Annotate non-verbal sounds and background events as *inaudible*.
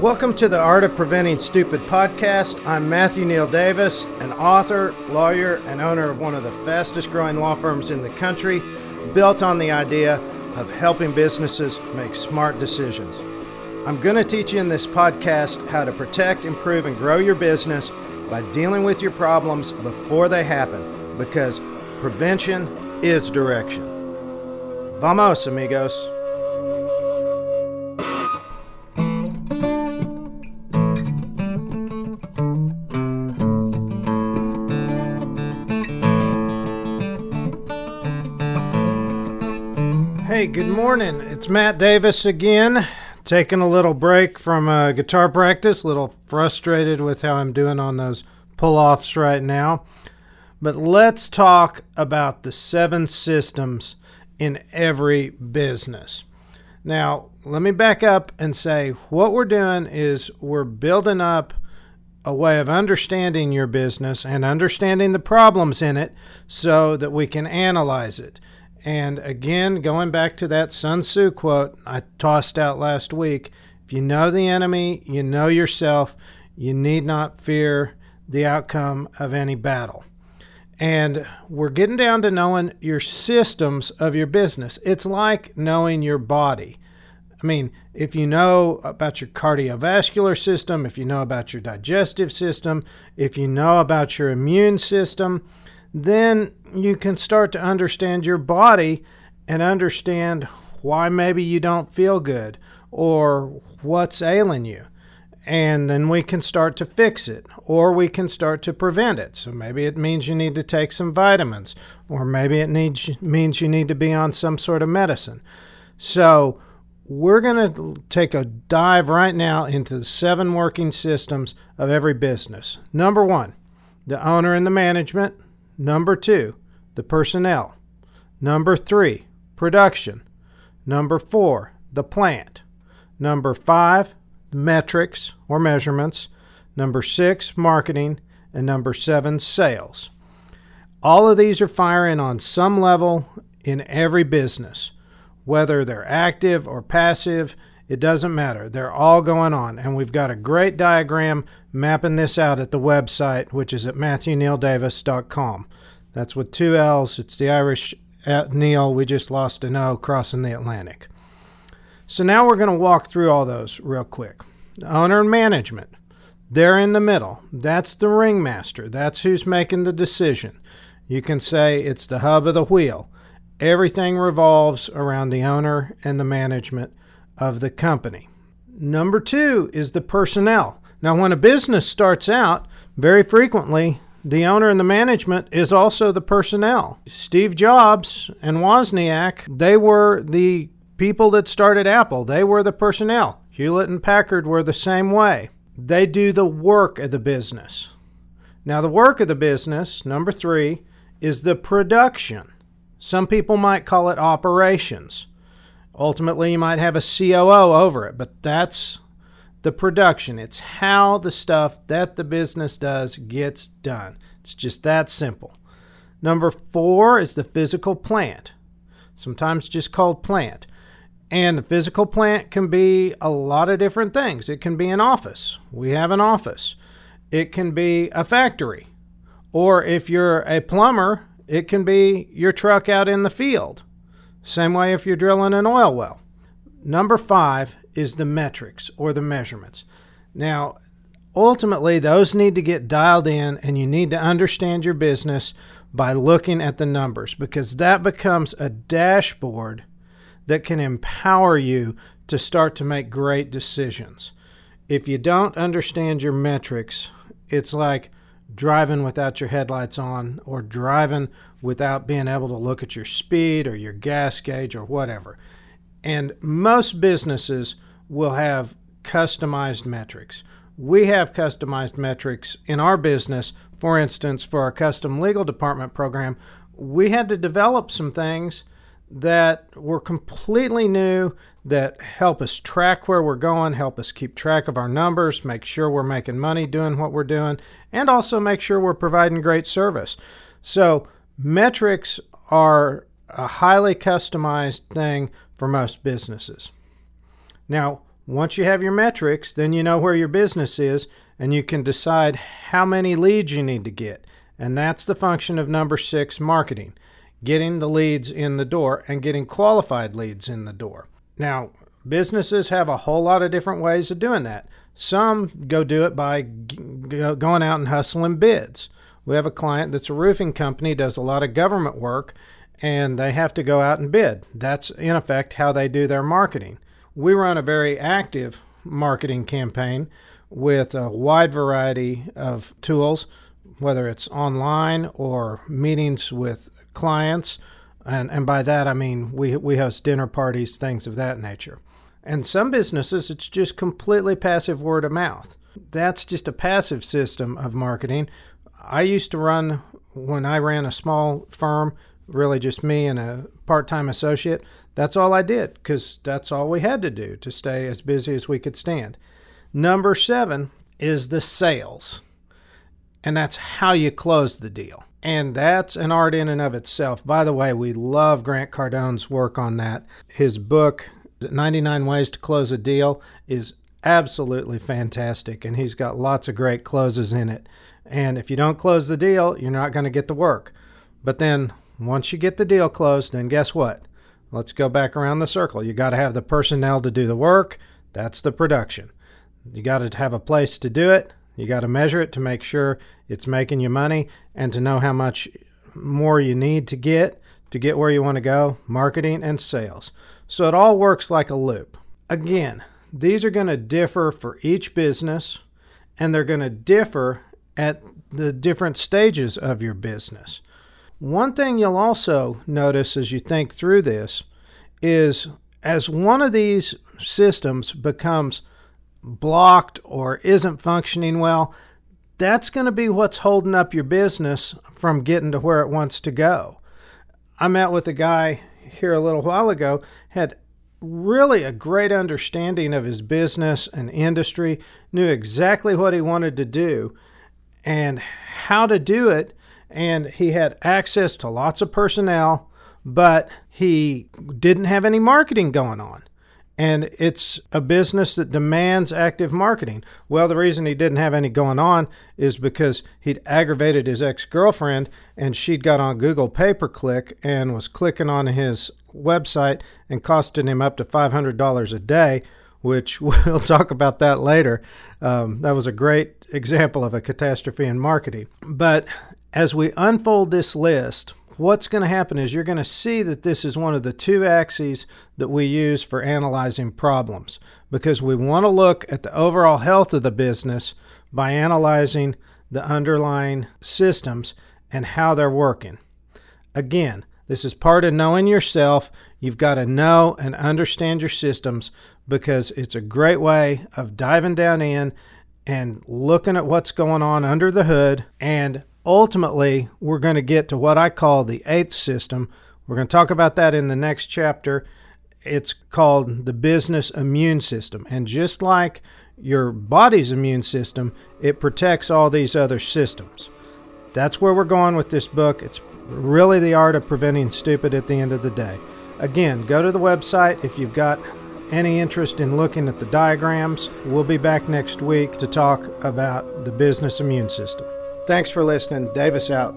Welcome to the Art of Preventing Stupid podcast. I'm Matthew Neill Davis, an author, lawyer, and owner of one of the fastest growing law firms in the country, built on the idea of helping businesses make smart decisions. I'm going to teach you in this podcast how to protect, improve, and grow your business by dealing with your problems before they happen because prevention is direction. Vamos, amigos. Hey, good morning. It's Matt Davis again. Taking a little break from uh, guitar practice, a little frustrated with how I'm doing on those pull offs right now. But let's talk about the seven systems in every business. Now, let me back up and say what we're doing is we're building up a way of understanding your business and understanding the problems in it so that we can analyze it. And again, going back to that Sun Tzu quote I tossed out last week if you know the enemy, you know yourself, you need not fear the outcome of any battle. And we're getting down to knowing your systems of your business. It's like knowing your body. I mean, if you know about your cardiovascular system, if you know about your digestive system, if you know about your immune system, then you can start to understand your body and understand why maybe you don't feel good or what's ailing you. And then we can start to fix it or we can start to prevent it. So maybe it means you need to take some vitamins or maybe it needs, means you need to be on some sort of medicine. So we're going to take a dive right now into the seven working systems of every business. Number one, the owner and the management. Number two, the personnel. Number three, production. Number four, the plant. Number five, metrics or measurements. Number six, marketing. And number seven, sales. All of these are firing on some level in every business. Whether they're active or passive, it doesn't matter. They're all going on. And we've got a great diagram mapping this out at the website, which is at MatthewNeillDavis.com. That's with two L's. It's the Irish Neill. We just lost an O crossing the Atlantic. So now we're going to walk through all those real quick. Owner and management. They're in the middle. That's the ringmaster. That's who's making the decision. You can say it's the hub of the wheel. Everything revolves around the owner and the management of the company. Number two is the personnel. Now, when a business starts out, very frequently the owner and the management is also the personnel. Steve Jobs and Wozniak, they were the people that started Apple. They were the personnel. Hewlett and Packard were the same way. They do the work of the business. Now, the work of the business, number three, is the production. Some people might call it operations. Ultimately, you might have a COO over it, but that's the production. It's how the stuff that the business does gets done. It's just that simple. Number four is the physical plant, sometimes just called plant. And the physical plant can be a lot of different things. It can be an office. We have an office. It can be a factory. Or if you're a plumber, it can be your truck out in the field. Same way if you're drilling an oil well. Number five is the metrics or the measurements. Now, ultimately, those need to get dialed in, and you need to understand your business by looking at the numbers because that becomes a dashboard that can empower you to start to make great decisions. If you don't understand your metrics, it's like driving without your headlights on or driving without being able to look at your speed or your gas gauge or whatever. And most businesses will have customized metrics. We have customized metrics in our business. For instance, for our custom legal department program, we had to develop some things that were completely new that help us track where we're going, help us keep track of our numbers, make sure we're making money doing what we're doing, and also make sure we're providing great service. So, metrics are a highly customized thing for most businesses. Now, once you have your metrics, then you know where your business is and you can decide how many leads you need to get. And that's the function of number six marketing getting the leads in the door and getting qualified leads in the door. Now, businesses have a whole lot of different ways of doing that. Some go do it by going out and hustling bids. We have a client that's a roofing company, does a lot of government work, and they have to go out and bid. That's, in effect, how they do their marketing. We run a very active marketing campaign with a wide variety of tools, whether it's online or meetings with clients. And, and by that, I mean we, we host dinner parties, things of that nature. And some businesses, it's just completely passive word of mouth. That's just a passive system of marketing. I used to run, when I ran a small firm, really just me and a part time associate, that's all I did because that's all we had to do to stay as busy as we could stand. Number seven is the sales, and that's how you close the deal. And that's an art in and of itself. By the way, we love Grant Cardone's work on that. His book, 99 Ways to Close a Deal, is absolutely fantastic, and he's got lots of great closes in it. And if you don't close the deal, you're not going to get the work. But then once you get the deal closed, then guess what? Let's go back around the circle. You got to have the personnel to do the work. That's the production. You got to have a place to do it. You got to measure it to make sure it's making you money and to know how much more you need to get to get where you want to go marketing and sales. So it all works like a loop. Again, these are going to differ for each business and they're going to differ at the different stages of your business. One thing you'll also notice as you think through this is as one of these systems becomes blocked or isn't functioning well, that's going to be what's holding up your business from getting to where it wants to go. I met with a guy here a little while ago, had really a great understanding of his business and industry, knew exactly what he wanted to do and how to do it. And he had access to lots of personnel, but he didn't have any marketing going on and it's a business that demands active marketing. Well, the reason he didn't have any going on is because he'd aggravated his ex girlfriend and she'd got on Google pay per click and was clicking on his website and costing him up to $500 a day, which *laughs* we'll talk about that later. Um, that was a great example of a catastrophe in marketing. But as we unfold this list, what's going to happen is you're going to see that this is one of the two axes that we use for analyzing problems because we want to look at the overall health of the business by analyzing the underlying systems and how they're working. Again, this is part of knowing yourself. You've got to know and understand your systems because it's a great way of diving down in and looking at what's going on under the hood and ultimately, we're going to get to what I call the eighth system. We're going to talk about that in the next chapter. It's called the business immune system. And just like your body's immune system, it protects all these other systems. That's where we're going with this book. It's really the art of preventing stupid at the end of the day. Again, go to the website if you've got any interest in looking at the diagrams. We'll be back next week to talk about the business immune system. Thanks for listening. Davis out.